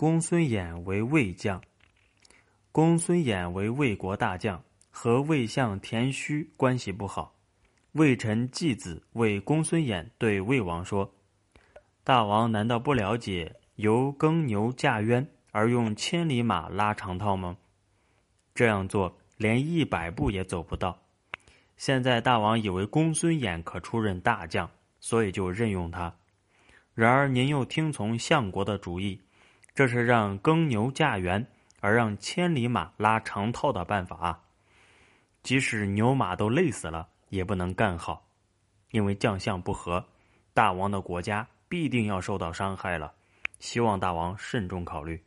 公孙衍为魏将。公孙衍为魏国大将，和魏相田须关系不好。魏臣季子为公孙衍对魏王说：“大王难道不了解由耕牛驾渊而用千里马拉长套吗？这样做连一百步也走不到。现在大王以为公孙衍可出任大将，所以就任用他。然而您又听从相国的主意，这是让耕牛驾辕而让千里马拉长套的办法！即使牛马都累死了。”也不能干好，因为将相不和，大王的国家必定要受到伤害了。希望大王慎重考虑。